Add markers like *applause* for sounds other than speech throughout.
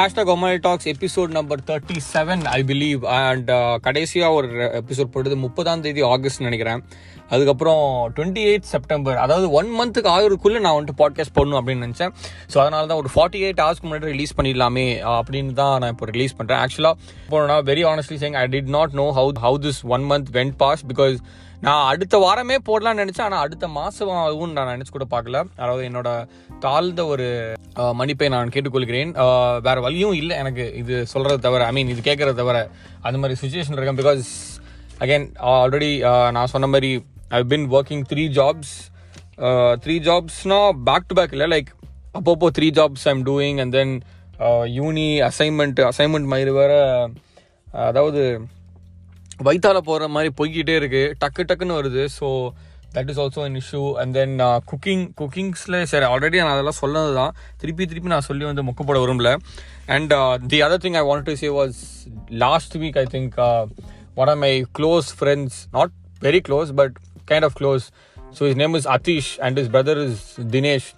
Hashtag ஒமாலி talks episode number thirty seven I believe and கடைசியாக ஒரு episode போட்டது முப்பதாம் தேதி ஆகஸ்ட் நினைக்கிறேன். அதுக்கப்புறம் டுவெண்ட்டி எயிட் செப்டம்பர் அதாவது ஒன் மந்த்துக்கு ஆகிறதுக்குள்ளே நான் வந்துட்டு பாட்காஸ்ட் போடணும் அப்படின்னு நினச்சேன். ஸோ அதனால தான் ஒரு ஃபார்ட்டி எயிட் ஹவர்ஸ்க்கு முன்னாடி ரிலீஸ் பண்ணிடலாமே அப்படின்னு தான் நான் இப்போ ரிலீஸ் பண்ணுறேன் ஆக்சுவலாக இப்போ நான் very honestly say I did not know how how this one month went past because நான் அடுத்த வாரமே போடலாம்னு நினச்சேன். ஆனால் அடுத்த மாதம் ஆகும் நான் நினச்சி கூட பார்க்கல. அதாவது என்னோட தாழ்ந்த ஒரு மன்னிப்பை நான் கேட்டுக்கொள்கிறேன். வேறு வேற வழியும் இல்லை எனக்கு இது சொல்கிறது தவிர ஐ மீன் இது கேட்கறது தவிர அந்த மாதிரி சுச்சுவேஷன் இருக்கேன் பிகாஸ் அகைன் ஆல்ரெடி நான் சொன்ன மாதிரி I been working three jobs three ஜாப்ஸ்னா back to back இல்லை லைக் அப்பப்போ three jobs I'm doing and then uni assignment assignment மாதிரி வேற அதாவது வைத்தால போகிற மாதிரி போய்கிட்டே இருக்குது டக்கு டக்குன்னு வருது. So that is also an issue and then cooking குக்கிங்ஸில் சரி ஆல்ரெடி நான் அதெல்லாம் சொன்னது தான் திருப்பி திருப்பி நான் சொல்லி வந்து மொக்கப்பட விரும்பல. And the other thing I want to say was last week I think one of my close friends not very close but kind of close so is name is Adheesh and is brother is Dinesh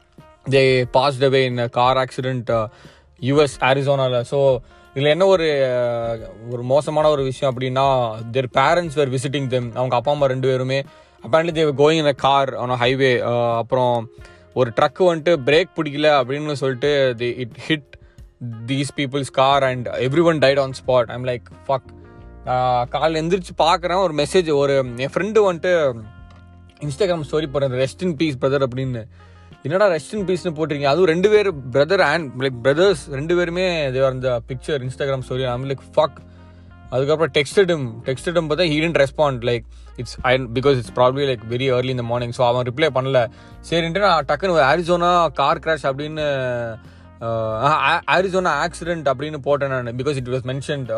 they passed away in car accident US ஆரிசோனாவில் so இதில் என்ன ஒரு ஒரு மோசமான ஒரு விஷயம் அப்படின்னா their parents were visiting them அவங்க அப்பா அம்மா ரெண்டு பேருமே apparently they going in a car on highway அப்புறம் ஒரு ட்ரக்கு வந்துட்டு பிரேக் பிடிக்கல அப்படின்னு சொல்லிட்டு the it hit these peoples car and every one died on spot I'm like fuck காலைல எந்திரிச்சு பார்க்குறேன் ஒரு மெசேஜ் ஒரு என் ஃப்ரெண்டு வந்துட்டு இன்ஸ்டாகிராம் ஸ்டோரி போடுறது ரெஸ்ட் இன் பீஸ் பிரதர் அப்படின்னு. என்னடா ரெஸ்ட் இன் பீஸ்னு போட்டிருக்கீங்க? அதுவும் ரெண்டு பேர் பிரதர் அண்ட் லைக் பிரதர்ஸ் ரெண்டு பேருமே தேவர் இந்த picture Instagram story I'm like fuck அதுக்கப்புறம் டெக்ஸ்டடும் டெக்ஸ்டடும் பார்த்தா he didn't respond like it's I because it's probably like very early இந்த மார்னிங் ஸோ அவன் ரிப்ளை பண்ணல. சரின்ட்டு நான் டக்குன்னு ஆரிசோனா கார் கிராஷ் அப்படின்னு ஆரிசோனா ஆக்சிடென்ட் அப்படின்னு போட்டேன் நான். Because it was mentioned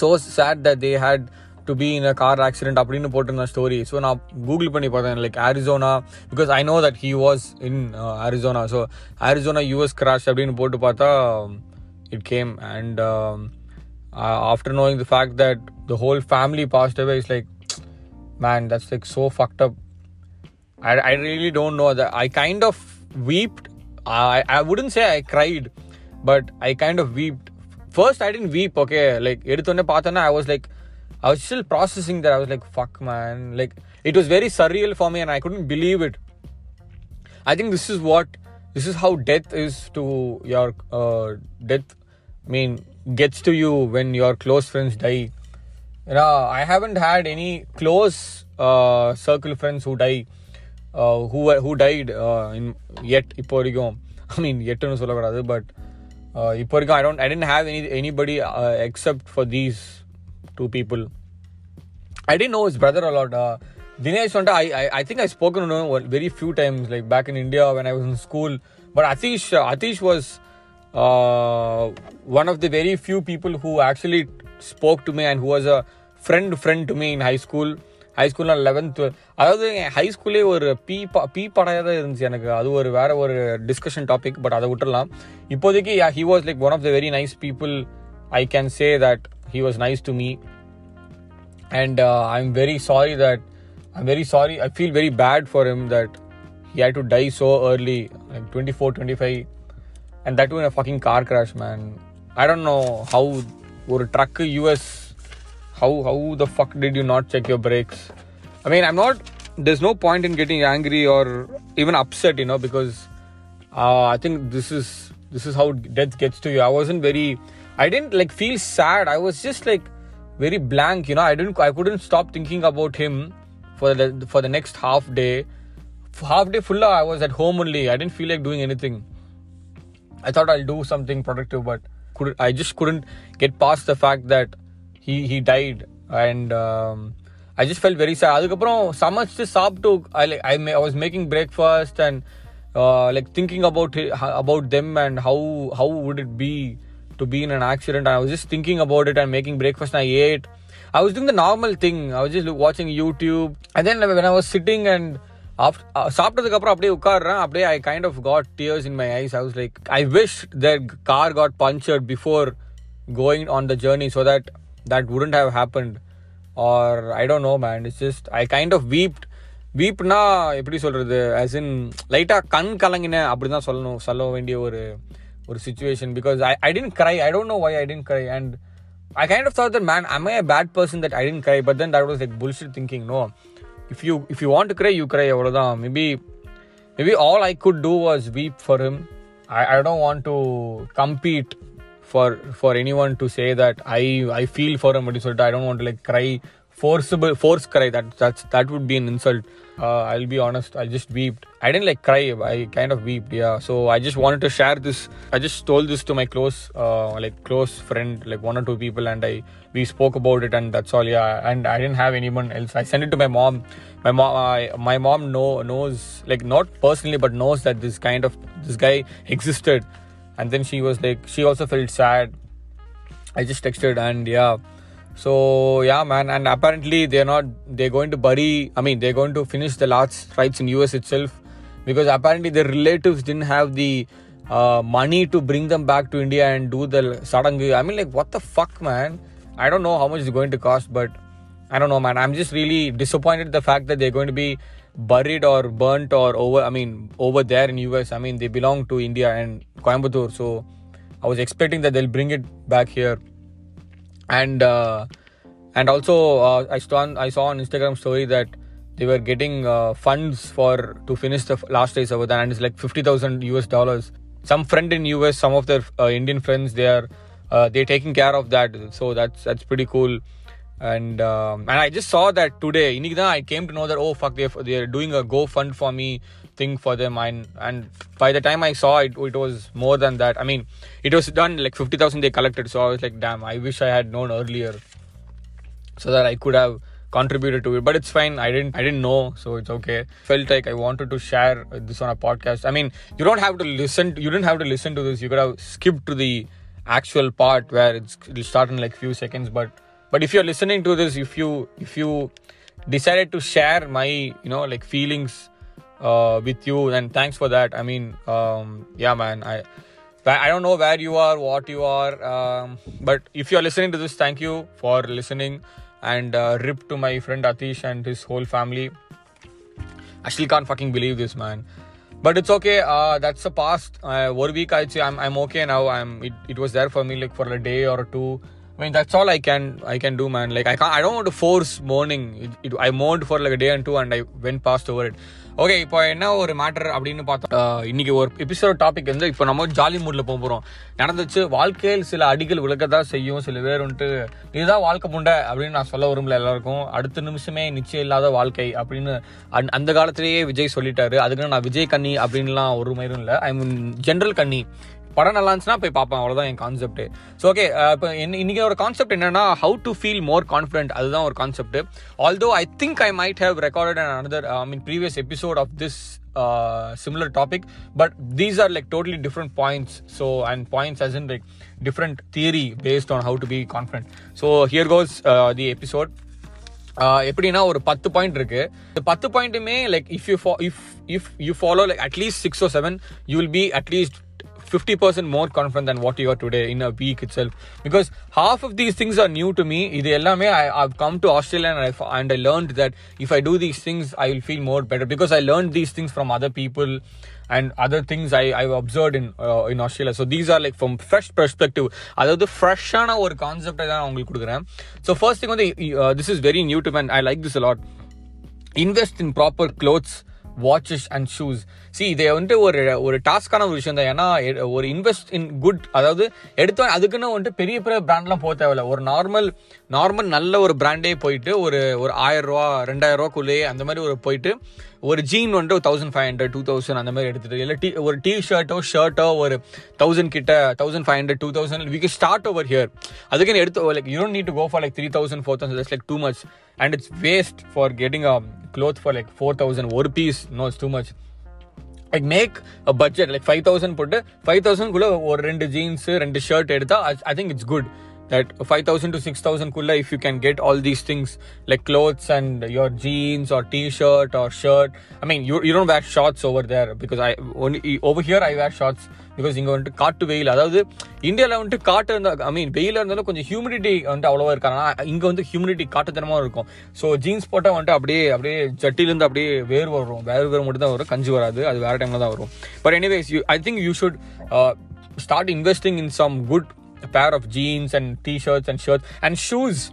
so said that they had to be in a car accident அப்படின்னு போட்டிருந்தேன் ஸ்டோரி ஸோ நான் கூகுள் பண்ணி பார்த்தேன் like Arizona because I know that he was in Arizona so Arizona US crash அப்படின்னு போட்டு பார்த்தா it came and after knowing the fact that the whole family passed away is like man that's like so fucked up i, I really don't know that i kind of weeped I, I wouldn't say i cried but i kind of weeped first i didn't weep okay like எடுத்தோடனே பார்த்தோன்னா i was like I was still processing that. I was like, fuck, man. Like, it was very surreal for me and I couldn't believe it. I think this is what, this is how death is to your, uh, death, I mean, gets to you when your close friends die. You know, I haven't had any close uh, circle friends who die, uh, who who died uh, in yet. *laughs* I mean, yet no but uh, Iporigo, I don't, I didn't have any anybody uh, except for these two people. I didn't know his brother a lot. Uh, Dinesh Sonta, I, I I think I spoken to him very few times, like back in India when I was in school. But Atish, uh, Atish was uh, one of the very few people who actually spoke to me and who was a friend friend to me in high school. High ஸ்கூலில் eleventh அதாவது என் high ஸ்கூல்லே ஒரு B பா B படையாக தான் இருந்துச்சு எனக்கு அது ஒரு வேற ஒரு டிஸ்கஷன் டாபிக் பட் அதை விட்டுடலாம் இப்போதைக்கு he was like one of the very nice people I can say that he was nice to me, and uh, I'm very sorry that I'm very sorry. I feel very bad for him that he had to die so early, like 24, 25, and that too in a fucking car crash, man. I don't know how or a truck US, how how the fuck did you not check your brakes? I mean, I'm not. There's no point in getting angry or even upset, you know, because uh, I think this is this is how death gets to you. I wasn't very i didn't like feel sad i was just like very blank you know i didn't i couldn't stop thinking about him for the for the next half day For half day full i was at home only i didn't feel like doing anything i thought i'll do something productive but could i just couldn't get past the fact that he he died and um, i just felt very sad அதுக்கப்புறம் சமைச்சு சாப்பிட்டு I, like, I, ma- I was making breakfast and uh, like thinking about it, about them and how how would it be to be in an accident and I was just thinking about it and making breakfast and I ate. I was doing the normal thing. I was just watching YouTube. And then when I was சாப்பிட்டதுக்கப்புறம் அப்படியே உட்காடுறேன் அப்படியே I kind of got tears in my eyes I was like I wish that car got punctured before going on the journey so that that wouldn't have happened or I don't know man it's just I kind of wept வீப்னா எப்படி சொல்கிறது as in லைட்டாக கண் கலங்கினேன் அப்படி தான் சொல்லணும் சொல்ல வேண்டிய ஒரு ஒரு situation because I, I didn't cry. I don't know why I didn't cry. And I kind of thought that, man, am I a bad person that I didn't cry? But then that was like bullshit thinking. No, if you if you want to cry, you cry. Maybe maybe all I could do was weep for him. I, I don't want to compete for for anyone to say that I I feel for him. I don't want to like cry forcible force cry that that's that would be an insult. Uh, I'll be honest I just weeped. I didn't like cry I kind of weeped yeah. So I just wanted to share this I just told this to my close uh, like close friend like one or two people and I we spoke about it and that's all yeah. And I didn't have anyone else. I sent it to my mom. My mom my mom know knows like not personally but knows that this kind of this guy existed. And then she was like she also felt sad. I just texted and yeah so yeah man and apparently they're not they're going to bury I mean they're going to finish the last rites in US itself because apparently their relatives didn't have the uh, money to bring them back to India and do the sadangu I mean like what the fuck man? I don't know how much it's going to cost but I don't know man. I'm just really disappointed the fact that they're going to be buried or burnt or over I mean over there in US I mean they belong to India and Coimbatore so I was expecting that they'll bring it back here and uh, and also uh, I saw on, I saw on Instagram story that they were getting uh, funds for to finish the last race over there, and it's like fifty thousand US dollars. Some friend in US, some of their uh, Indian friends, they are uh, they're taking care of that, so that's that's pretty cool. And um, and I just saw that today. Inigda, I came to know that oh fuck, they they're doing a GoFund for me thing for them. And and by the time I saw it it was more than that. I mean it was done like 50,000 they collected. So I was like damn I wish I had known earlier so that I could have contributed to it. But it's fine. I didn't I didn't know so it's okay. Felt like I wanted to share this on a podcast. I mean you don't have to listen you didn't have to listen to this. You could have skipped to the actual part where it's it'll start in like few seconds. But but if you're listening to this if you if you decided to share my you know like feelings uh, with you and thanks for that i mean um, yeah man i i don't know where you are what you are um, but if you're listening to this thank you for listening and uh, rip to my friend atish and his whole family I still can't fucking believe this, man. But it's okay. Uh, that's the past. Uh, one week I'd say I'm I'm okay now. I'm it, it was there for me like for a day or two. I mean that's all I can I can do, man. Like I can't I don't want to force mourning. It, it, I mourned for like a day and two, and I went past over it. Okay இப்போ என்ன ஒரு matter அப்படின்னு பார்த்தோம். இன்னைக்கு ஒரு episode topic வந்து இப்போ நம்ம ஜாலி மூடில் போக போகிறோம் நடந்துச்சு வாழ்க்கையில் சில அடிகள் விளக்கத்தான் செய்யும் சில பேர் வந்துட்டு இதுதான் வாழ்க்கை முண்டை அப்படின்னு நான் சொல்ல விரும்பல எல்லாருக்கும். அடுத்த நிமிஷமே நிச்சயம் இல்லாத வாழ்க்கை அப்படின்னு அந் அந்த காலத்திலேயே விஜய் சொல்லிட்டாரு. அதுக்கு நான் விஜய் கண்ணி அப்படின்லாம் ஒரு மயிரும் இல்லை. ஐ மீன் ஜென்ரல் கண்ணி படம் நல்லா இருந்துச்சுன்னா போய் பார்ப்பேன். அவ்வளோதான் என் கான்செப்ட் ஸோ ஓகே இப்போ இன்னைக்கு ஒரு கான்செப்ட் என்னன்னா how to feel more confident அதுதான் ஒரு concept although I think I might have recorded and another I mean previous episode of this similar topic but these are like totally different points. So and points as in like different theory based on how to be confident. So here goes uh, the episode. Uh, எப்படின்னா ஒரு பத்து point இருக்கு. இந்த பத்து பாயிண்ட்டுமே like if you if if you follow like at least six o seven you will be at least 50% more confident than what you are today in a week itself because half of these things are new to me இது எல்லாமே I, I've come to Australia and I, and I learned that if I do these things I will feel more better because I learned these things from other people and other things I, I've observed in uh, in Australia so these are like from fresh அதாவது ஃப்ரெஷ்ஷான ஒரு கான்செப்டை தான் நான் உங்களுக்கு கொடுக்குறேன் so first thing வந்து this is very new to man I like this a lot invest in proper clothes watches and shoes see இதை வந்துட்டு ஒரு ஒரு டாஸ்கான ஒரு விஷயம் தான் ஏன்னா எ- ஒரு இன்வெஸ்ட் இன் குட் அதாவது எடுத்தோம் அதுக்குன்னு வந்துட்டு பெரிய பெரிய பிராண்ட்லாம் போக தேவையில்ல. ஒரு நார்மல் நார்மல் நல்ல ஒரு பிராண்டே போயிட்டு ஒரு ஒரு ஆயிரரூவா ரெண்டாயிரரூவாக்குள்ளேயே அந்த மாதிரி ஒரு போயிட்டு ஒரு ஜீன் வந்துட்டு thousand five hundred two thousand அந்த மாதிரி எடுத்துட்டு இல்லை டி ஒரு டி ஷர்ட்டோ ஷர்ட்டோ ஒரு தௌசண்ட் கிட்ட thousand five hundred two thousand we can start over here அதுக்குன்னு எடுத்து like you need to go for like three thousand four thousand like too much and it's waste for getting a cloth for like four thousand ஒரு piece no it's too much like make a budget like five thousand போட்டு five தௌசண்ட்குள்ளே ஒரு ரெண்டு jeans ரெண்டு shirt எடுத்தால் I think it's good that five thousand to six தௌசண்ட்குள்ளே if you can get all these things like clothes and your jeans or T shirt or shirt I mean you you don't wear shorts over there because I one over here I wear shorts because இங்கே வந்துட்டு காட்டு வெயில் அதாவது இந்தியாவில் வந்துட்டு காட்டு இருந்தால் ஐ மீன் வெயிலாக இருந்தாலும் கொஞ்சம் ஹியூமிடிட்டி வந்துட்டு அவ்வளோவா இருக்காங்க ஆனால் இங்கே வந்து ஹியூமிடிட்டி காட்டுத்தனமாக இருக்கும். ஸோ ஜீன்ஸ் போட்டால் வந்துட்டு அப்படியே அப்படியே ஜட்டிலேருந்து அப்படியே வேர் வரும். வேர் வேறு மட்டும் தான் வரும். கஞ்சி வராது. அது வேறு டைமில் தான் வரும். But anyways you I think you should start investing in some good pair of jeans and T shirts and shirts and shoes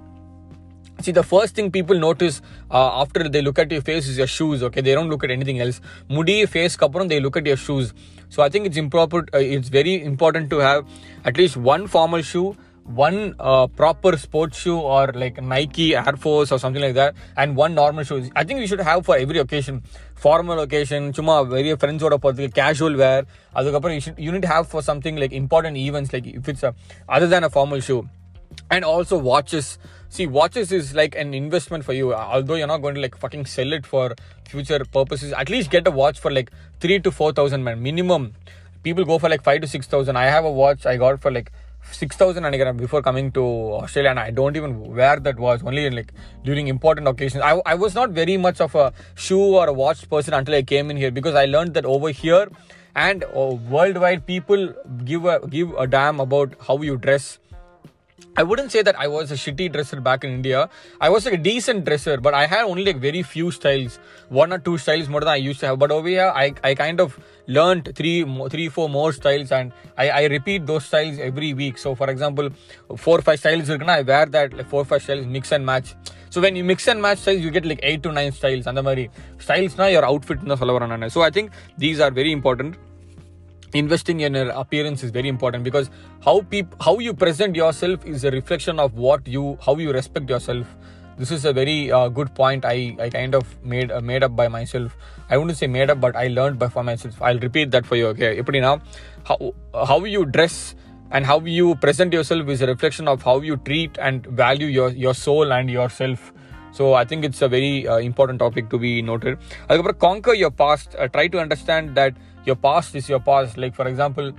See, the first thing people notice uh, after they look at your face is your shoes. Okay, they don't look at anything else. Mudi face kapram, they look at your shoes. So I think it's improper. Uh, it's very important to have at least one formal shoe, one uh, proper sports shoe or like Nike Air Force or something like that, and one normal shoe. I think we should have for every occasion. Formal occasion, chuma very friends or casual wear. அதுக்கப்புறம் you should you need to have for something like important events, like if it's a other than a formal shoe and also watches. See watches is like an investment for you. Although you're not going to like fucking sell it for future purposes at least get a watch for like 3 to 4000 man minimum. People go for like 5 to 6000 i have a watch i got for like 6000 and before coming to australia and i don't even wear that watch only in like during important occasions. I, I was not very much of a shoe or a watch person until i came in here because i learned that over here and uh, worldwide people give a give a damn about how you dress I wouldn't say that I was a shitty dresser back in India. I was like a decent dresser, but I had only like very few styles, one or two styles more than I used to have. But over here, I, I kind of learned three, three, four more styles, and I, I repeat those styles every week. So, for example, four or five styles, I wear that like four or five styles, mix and match. So when you mix and match styles, you get like eight to nine styles. And the styles na your outfit na So I think these are very important investing in your appearance is very important because how peop- how you present yourself is a reflection of what you how you respect yourself this is a very uh, good point i i kind of made uh, made up by myself i wouldn't say made up but i learned by for myself i'll repeat that for you okay எப்படி now how how you dress and how you present yourself is a reflection of how you treat and value your your soul and yourself so I think it's a very uh, important topic to be noted. அதுக்கப்புறம் conquer your past. Uh, try to understand that your past is your past. Like for example,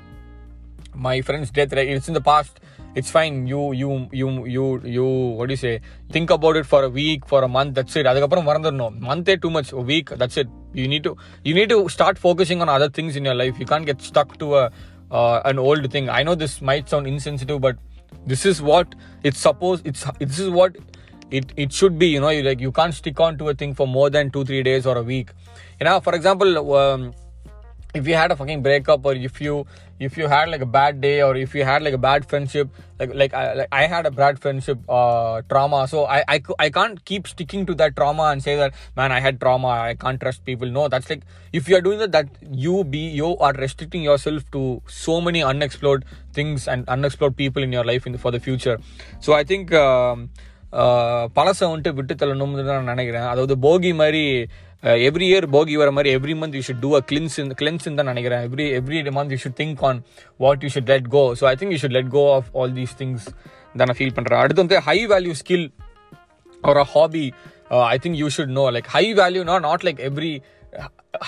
my friend's death, right? It's in the past. It's fine. You you you you you what do you say? Think about it for a week, for a month. That's it. அதுக்கப்புறம் மறந்துடணும். Month too much. A week. That's it. You need to you need to start focusing on other things in your life. You can't get stuck to a uh, an old thing. I know this might sound insensitive, but this is what it's supposed. It's this is what it it should be you know you like you can't stick on to a thing for more than two three days or a week you know for example um, if you had a fucking breakup or if you if you had like a bad day or if you had like a bad friendship like like I, like I had a bad friendship uh, trauma. So I, I I can't keep sticking to that trauma and say that man I had trauma. I can't trust people. No that's like if you are doing that that you be you are restricting yourself to so many unexplored things and unexplored people in your life in for the future. So I think um, பழசை வந்துட்டு விட்டு தள்ளணும்னு நான் நினைக்கிறேன். அதாவது போகி மாதிரி every year போகி வர மாதிரி every month you should do a cleanse cleanse தான் நினைக்கிறேன். Every every month you should think on what you should let go so I think you should let go of all these things தான் நான் feel பண்ணுறேன் அடுத்து வந்து high value skill ஒரு hobby I think you should know like high வேல்யூனா not like every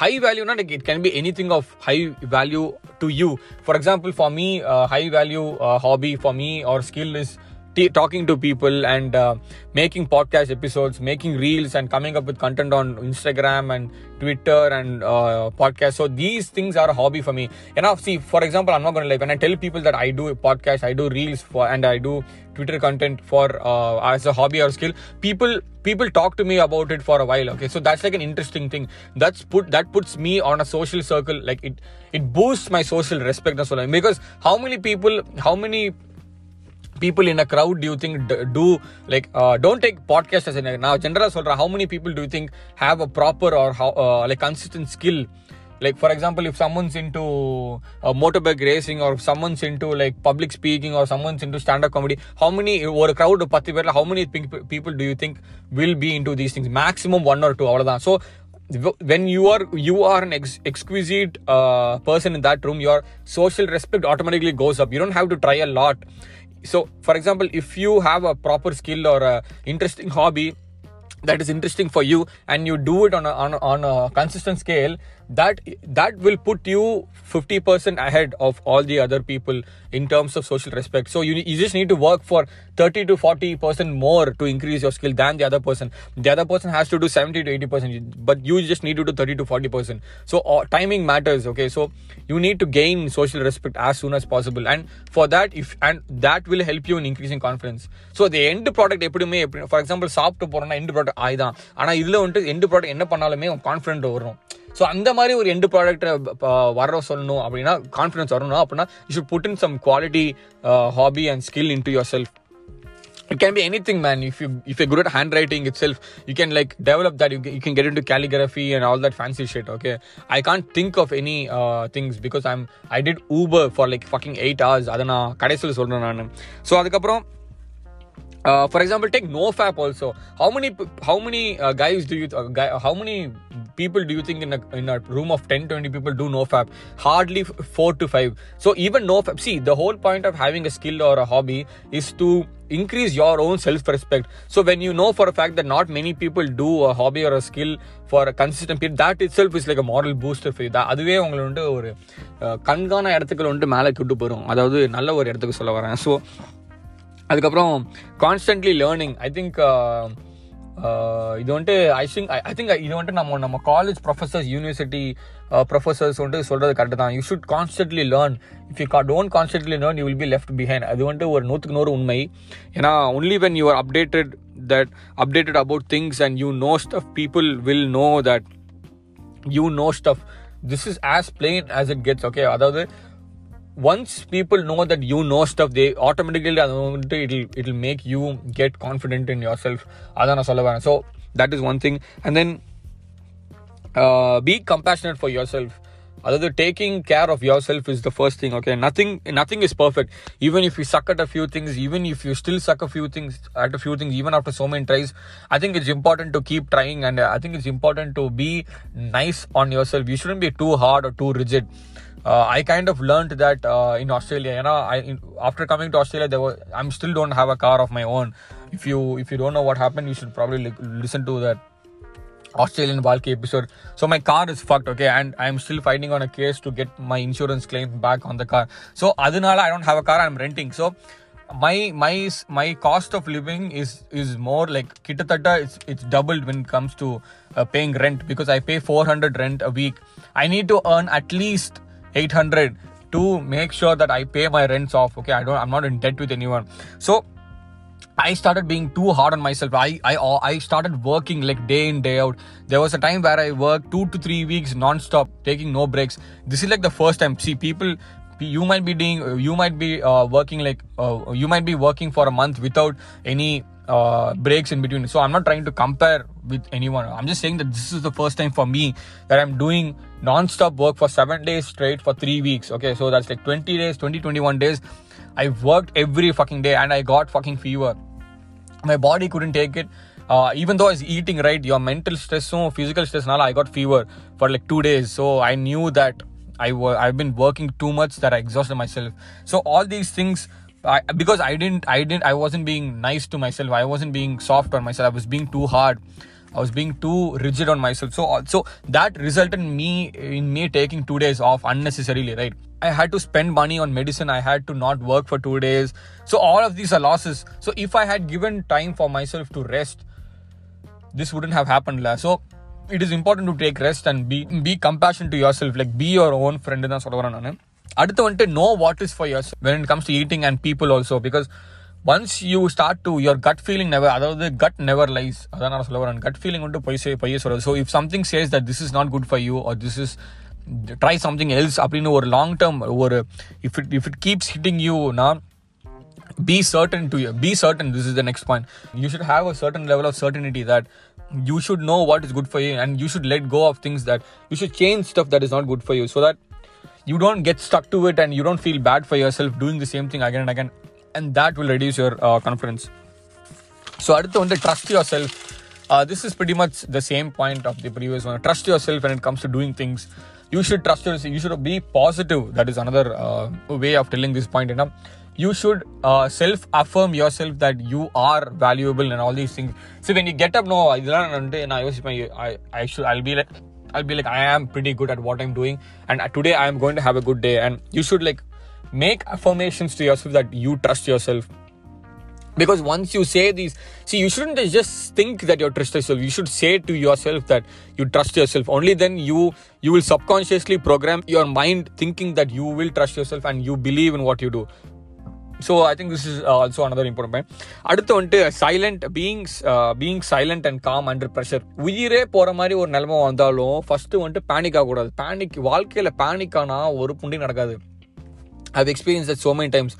high வேல்யூனா like it can be any thing of high value to you for example for me high value hobby for me or skill is t- talking to people and uh, making podcast episodes, making reels, and coming up with content on Instagram and Twitter and uh, podcast. So these things are a hobby for me. And now, see, for example, I'm not going to like when I tell people that I do a podcast, I do reels for, and I do Twitter content for uh, as a hobby or skill. People people talk to me about it for a while. Okay, so that's like an interesting thing. That's put that puts me on a social circle. Like it it boosts my social respect as well. Because how many people, how many people in a crowd do you think do like uh, don't take podcast as in now general solra how many people do you think have a proper or how uh, like consistent skill? Like for example if someone's into a motorbike racing or someone's into like public speaking or someone's into stand up comedy how many or a crowd of how many people do you think will be into these things? Maximum one or two avladhan so when you are you are an ex- exquisite uh, person in that room your social respect automatically goes up. You don't have to try a lot so for example if you have a proper skill or a interesting hobby that is interesting for you and you do it on a, on a, on a consistent scale that that will put you 50% ahead of all the other people in terms of social respect so you, you just need to work for 30 to 40% more to increase your skill than the other person the other person has to do 70 to 80% but you just need to do 30 to 40% so uh, timing matters okay so you need to gain social respect as soon as possible and for that if and that will help you in increasing confidence so the end product எப்படியுமே for example சாப்பிட்டு போறோம்னா end product ஆயுதான் ஆனா இதுல வந்துட்டு end product என்ன பண்ணாலுமே confident வரும் so அந்த மாதிரி ஒரு எண்டு ப்ராடக்ட்டை வர சொல்லணும் அப்படின்னா கான்ஃபிடன்ஸ் வரணும் அப்படின்னா you should put in some quality hobby and skill into yourself it can be anything man if you if you're good at handwriting itself you can like develop that you, can- you can get into calligraphy and all that fancy shit okay i can't think of any uh, things because i'm i did uber for like fucking 8 hours அதை நான் கடைசியில் சொல்றேன் நான் so அதுக்கப்புறம் uh, for example take nofap also how many p- how many uh, guys do you uh, guy, how many people do you think in a, in a room of 10 20 people do nofap hardly f- 4 to 5 so even nofap see the whole point of having a skill or a hobby is to increase your own self respect so when you know for a fact that not many people do a hobby or a skill for a consistent period that itself is like a moral booster for you that அதுவே உங்களை வந்து ஒரு அஹ், கண்காண இடத்துக்கு வந்து மேலே கூட்டு போயிடும் அதாவது நல்ல ஒரு இடத்துக்கு சொல்ல வரேன் ஸோ அதுக்கப்புறம் கான்ஸ்டன்ட்லி லேர்னிங் ஐ திங்க் இது வந்துட்டு ஐ திங்க் ஐ திங்க் இது வந்துட்டு நம்ம நம்ம காலேஜ் ப்ரொஃபஸர்ஸ் யூனிவர்சிட்டி ப்ரொஃபஸர்ஸ் வந்துட்டு சொல்கிறது கரெக்டு தான். You should constantly learn if you don't constantly learn you will be left behind அது வந்துட்டு ஒரு நூற்றுக்கு நூறு உண்மை. ஏன்னா only when you are updated that updated about things and you know stuff people will know that you know stuff. This is as plain as it gets okay அதாவது once people know that you know stuff they automatically அது வந்துட்டு it'll it'll make you get confident in yourself அதான் நான் சொல்ல வரேன் so that is one thing and then uh, be compassionate for yourself அதாவது taking care of yourself is the first thing okay nothing nothing is perfect even if you suck at a few things even if you still suck a few things at a few things even after so many tries i think it's important to keep trying and uh, i think it's important to be nice on yourself you shouldn't be too hard or too rigid uh, I kind of learned that uh, in Australia. You know, I in, after coming to Australia, there was I'm still don't have a car of my own. If you if you don't know what happened, you should probably li- listen to that Australian Valky episode. So my car is fucked, okay, and I'm still fighting on a case to get my insurance claim back on the car. So adunala I don't have a car, I'm renting. So my my my cost of living is is more like kitatata it's it's doubled when it comes to uh, paying rent because I pay 400 rent a week. I need to earn at least 800 to make sure that I pay my rents off. Okay, I don't I'm not in debt with anyone. So I started being too hard on myself. I I I started working like day in day out. There was a time where I worked two to three weeks non-stop, taking no breaks. This is like the first time. See, people, you might be doing, you might be uh, working like, uh, you might be working for a month without any uh, breaks in between. So I'm not trying to compare with anyone. I'm just saying that this is the first time for me that I'm doing non-stop work for seven days straight for three weeks. Okay, so that's like 20 days, 20, 21 days. I worked every fucking day and I got fucking fever. My body couldn't take it. Uh, even though i was eating right your mental stress so physical stress now i got fever for like two days. So i knew that I I've been working too much that i exhausted myself. So all these things I, because i didn't i didn't i wasn't being nice to myself. I wasn't being soft on myself. I was being too hard I was being too rigid on myself. So, so that resulted in me in me taking two days off unnecessarily, right? I had to spend money on medicine. I had to not work for two days. So all of these are losses. So if I had given time for myself to rest, this wouldn't have happened. La. So it is important to take rest and be be compassionate to yourself. Like be your own friend தான் சொல்ல வரேன் நான் அடுத்து வந்துட்டு no what is for years when it comes to eating and people also because once you start to your gut feeling never அதாவது gut never lies அதான் நான் சொல்ல வரேன் கட் ஃபீலிங் வந்துட்டு பொய் செய் பொய்ய சொல்றது so if something says that this is not good for you R this is try something else அப்படின்னு ஒரு லாங் டேர்ம் ஒரு if it if it keeps hitting you நான் be certain to you be certain this is the next point you should have a certain level of certainty that you should know what is good for you and you should let go of things that you should change stuff that is not good for you so that you don't get stuck to it and you don't feel bad for yourself doing the same thing again and again and that will reduce your uh, confidence so அடுத்து வந்து trust yourself uh, this is pretty much the same point of the previous one trust yourself when it comes to doing things you should trust yourself you should be positive that is another uh, way of telling this point you know you should uh, self affirm yourself that you are valuable and all these things so when you get up no இதெல்லாம் நான் வந்து நான் யோசிப்பேன் I, I should I'll be like I'll be like I am pretty good at what I'm doing and today I am going to have a good day and you should like make affirmations to yourself that you trust yourself because once you say these see you shouldn't just think that you trust yourself you should say to yourself that you trust yourself only then you you will subconsciously program your mind thinking that you will trust yourself and you believe in what you do so I think this is also another important point அடுத்து வந்துட்டு silent beings being silent and calm under pressure உயிரே போகிற மாதிரி ஒரு நிலைமை வந்தாலும் first வந்துட்டு panic ஆகக்கூடாது பேனிக் வாழ்க்கையில் பேனிக் ஆனால் ஒரு புண்டி நடக்காது I've experienced that so many times.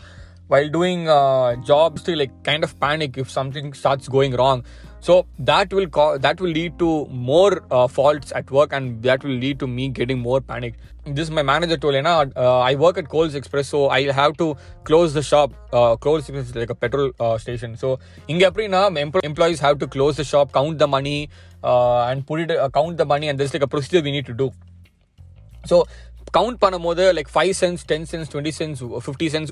While doing uh, jobs to like kind of panic if something starts going wrong. So that will co- that will lead to more uh, faults at work and that will lead to me getting more panic. This is my manager told me uh, i work at coles express so i have to close the shop uh, coles express is like a petrol uh, station. So in empl- employees have to close the shop count the money uh, and put it uh, count the money and there's like a procedure we need to do. So count பண்ணும்போது like five cents ten cents twenty cents fifty cents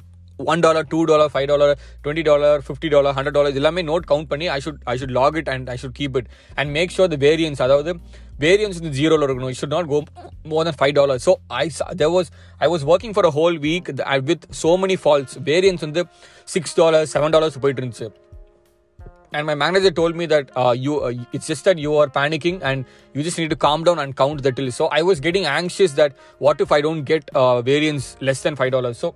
one dollar two dollar five dollar twenty dollar fifty dollar hundred dollar எல்லாமே note count பண்ணி I should I should lock it and I should keep it and make sure the variance அதாவது variance வந்து ஜீரோவில் இருக்கணும். It should not go more than five dollar so I there was I was working for a whole week with so many false variance வந்து six dollar seven dollars போயிட்டு இருந்துச்சு. and my manager told me that uh, you uh, it's just that you are panicking and you just need to calm down and count the till so i was getting anxious that what if i don't get uh, variance less than five dollars so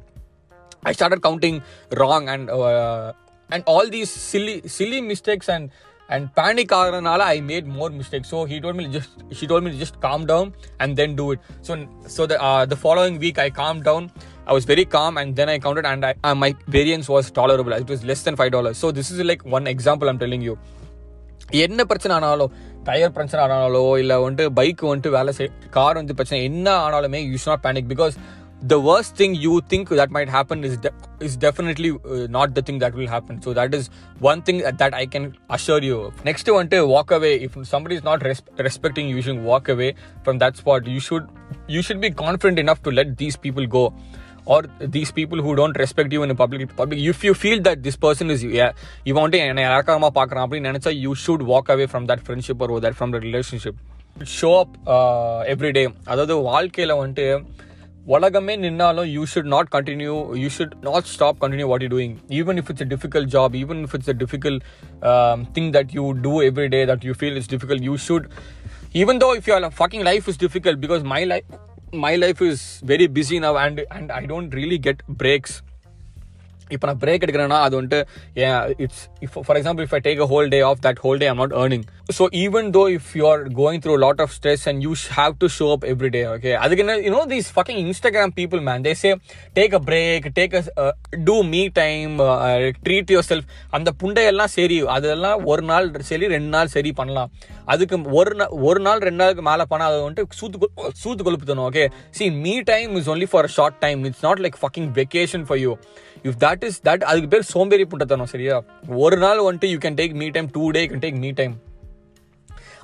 i started counting wrong and uh, and all these silly silly mistakes and and panic ஆகிறனால I made more mistakes. So he told me to just she told me to just calm down and then do it. So so the uh, the following week I calmed down. I was very calm and then I counted and I, uh, my variance was tolerable. It was less than five dollars. So this is like one example I'm telling you. என்ன பிரச்சனை ஆனாலும் tyre பிரச்சனை ஆனாலோ இல்லை வந்துட்டு bike வந்துட்டு வேலை செய் car வந்து பிரச்சனை என்ன ஆனாலுமே you should not panic because the worst thing you think that might happen is de- is definitely uh, not the thing that will happen so that is one thing that, that i can assure you next one to walk away if somebody is not res- respecting you you should walk away from that spot you should you should be confident enough to let these people go or these people who don't respect you in a public public if you feel that this person is yeah you want to என்னை இறக்காம பார்க்கறான் அப்படின்னு நினைச்சா you should walk away from that friendship or that from the relationship show up uh, every day அதாவது வாழ்க்கையில வந்துட்டு உலகமே நின்னாலும் you should not continue you should not stop continue what you doing even if it's a difficult job even if it's a difficult thing that you do every day that you feel it's difficult you should even though if you fucking life is difficult because my life My life is very busy now and and I don't really get breaks இப்போ நான் break எடுக்கிறேன்னா அது வந்துட்டு it's if for example if I take a whole day off that whole day I'm not earning so even though if you are going through lot of stress and you have to show up every day okay அதுக்கு என்ன you know these fucking Instagram people man they say take a break take a to me time treat yourself அந்த புண்டையெல்லாம் சரி அதெல்லாம் ஒரு நாள் சரி ரெண்டு நாள் சரி பண்ணலாம். அதுக்கு ஒரு நாள் ஒரு நாள் ரெண்டு நாளுக்கு மேலே போனால் அது வந்துட்டு சூத்து சூத்து சூத்து கொழுப்புத்தணும் okay see me time is only for short time it's not like fucking vacation for you if that is that அதுக்கு பேர் சோம்பேறி புண்டத்தனம் சரியா? ஒரு நாள் வந்துட்டு you can take me time two day can take me time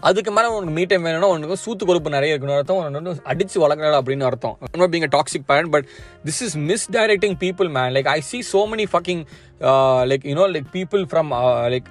அதுக்கு மேலே உனக்கு மீ டைம் வேணும்னா உனக்கு சூத்து கொழுப்பு நிறைய இருக்குன்னு அர்த்தம். உனக்கு அடிச்சு வளர்க்கணும் அப்படின்னு அர்த்தம். Not being toxic parent but this is misdirecting people man like I see so many fucking like you know like people from like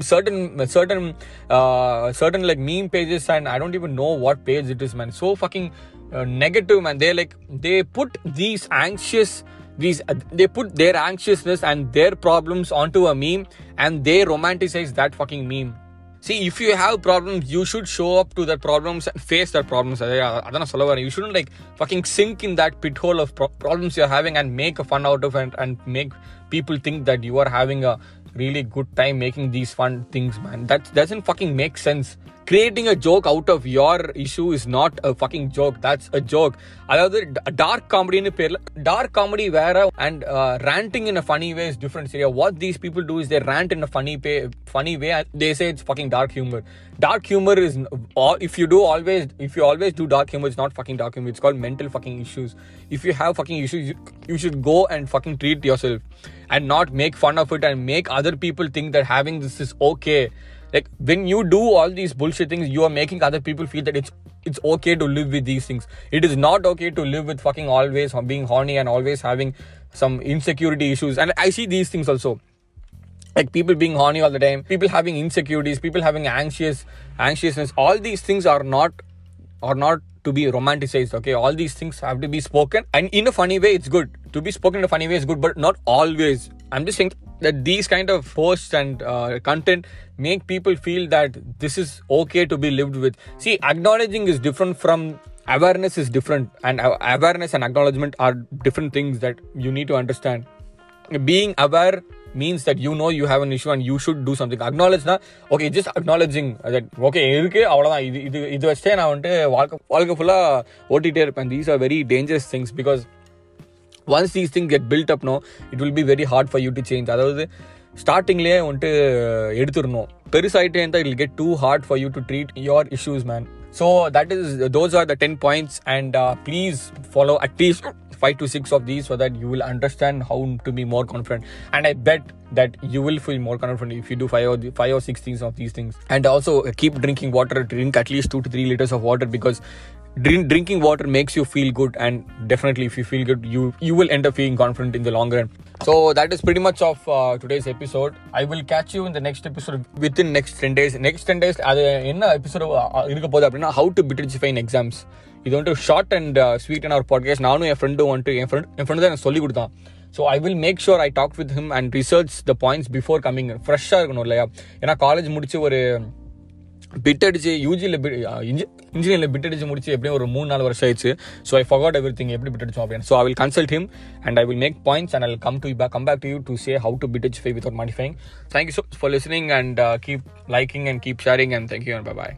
certain certain uh, certain like meme pages and i don't even know what page it is man. So fucking uh, negative man. They like they put these anxious these uh, they put their anxiousness and their problems onto a meme and they romanticize that fucking meme. See if you have problems you should show up to the problems and face that problems. You shouldn't like fucking sink in that pit hole of pro- problems you're having and make a fun out of it and, and make people think that you are having a really good time making these fun things man. That doesn't fucking make sense creating a joke out of your issue is not a fucking joke that's a joke அதாவது dark காமெடின்னு பேர்ல dark comedy வேற and ranting in a funny way is different சரியா what these people do is they rant in a funny pay, funny way and they say it's fucking dark humor dark humor is all if you do always if you always do dark humor it's not fucking dark humor it's called mental fucking issues if you have fucking issues you, you should go and fucking treat yourself and not make fun of it and make other people think that having this is okay like when you do all these bullshit things you are making other people feel that it's it's okay to live with these things. It is not okay to live with fucking always being horny and always having some insecurity issues. And i see these things also. Like people being horny all the time people having insecurities people having anxious anxiousness all these things are not are not to be romanticized okay? All these things have to be spoken and in a funny way it's good. To be spoken in a funny way is good but not always i'm just saying that these kind of posts and uh, content make people feel that this is okay to be lived with see acknowledging is different from awareness is different and uh, awareness and acknowledgement are different things that you need to understand being aware means that you know you have an issue and you should do something acknowledge na okay just acknowledging that okay இருக்கு அவ்வளவுதான் இது இது இது வச்சே நான் வந்துட்டு வாழ்க்கை வாழ்க்கை ஃபுல்லா ஓட்டிட்டே இருப்பேன் these are very dangerous things because once these things get built up no it will be very hard for you to change அதாவது ஸ்டார்டிங்லேயே வந்துட்டு எடுத்துடணும் பெருசாயிட்டே இருந்தால் it get too hard for you to treat your issues man so that is those are the ten points and please follow at least five to six of these so that you will understand how to be more confident and i bet that you will feel more confident if you do five or five or six things of these things and also keep drinking water drink at least two to three liters of water because drink, drinking water makes you feel good and definitely if you feel good you you will end up feeling confident in the long run so that is pretty much of uh, today's episode i will catch you in the next episode within next 10 days next 10 days அது என்ன episode இருக்க போகுது அப்படின்னா how to bitrify in exams இது வந்துட்டு short and sweet and our podcast நானும் என் ஃப்ரெண்டும் வந்துட்டு என் ஃப்ரெண்ட் என் ஃப்ரெண்டு தான் எனக்கு சொல்லி கொடுத்தான் so I will make sure I talk with him and research the points before coming ஃப்ரெஷ்ஷாக இருக்கணும் இல்லையா ஏன்னா காலேஜ் முடிச்சு ஒரு பிட் அடிச்சு யூஜியில் இன்ஜினியரில் பிட் அடிச்சு முடிச்சு எப்படியும் ஒரு மூணு நாலு வருஷம் ஆயிடுச்சு. So I forgot everything எப்படி பிட் அடிச்சோம் அப்படின்னு so I will consult him and I will make points and I come to back come back to you to say how to bit அடிச்சு without modifying thank you so for listening and keep liking and keep sharing and thank you and bye